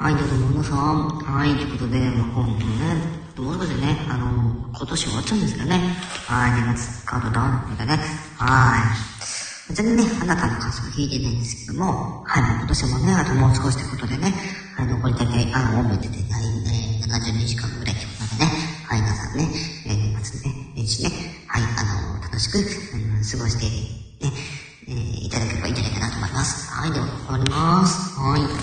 はい、どうも皆さん。はい、ということで、まあ、今度ね、もう少しね、あの、今年終わっちゃうんですけどね。はい、2月カウントダウンとね。はい。全然ね、あなたの感想は聞いてないんですけども、はい、今年もね、あともう少しということでね、はい、残りだけ、あの、多めてて、はい、えー、72時間ぐらいというでね、はい、皆さんね、えー、年末ね、年始ね、はい、あの、楽しく、うん、過ごして、ね、えー、いただければいいんじゃないかなと思います。はい、では、終わります。はい。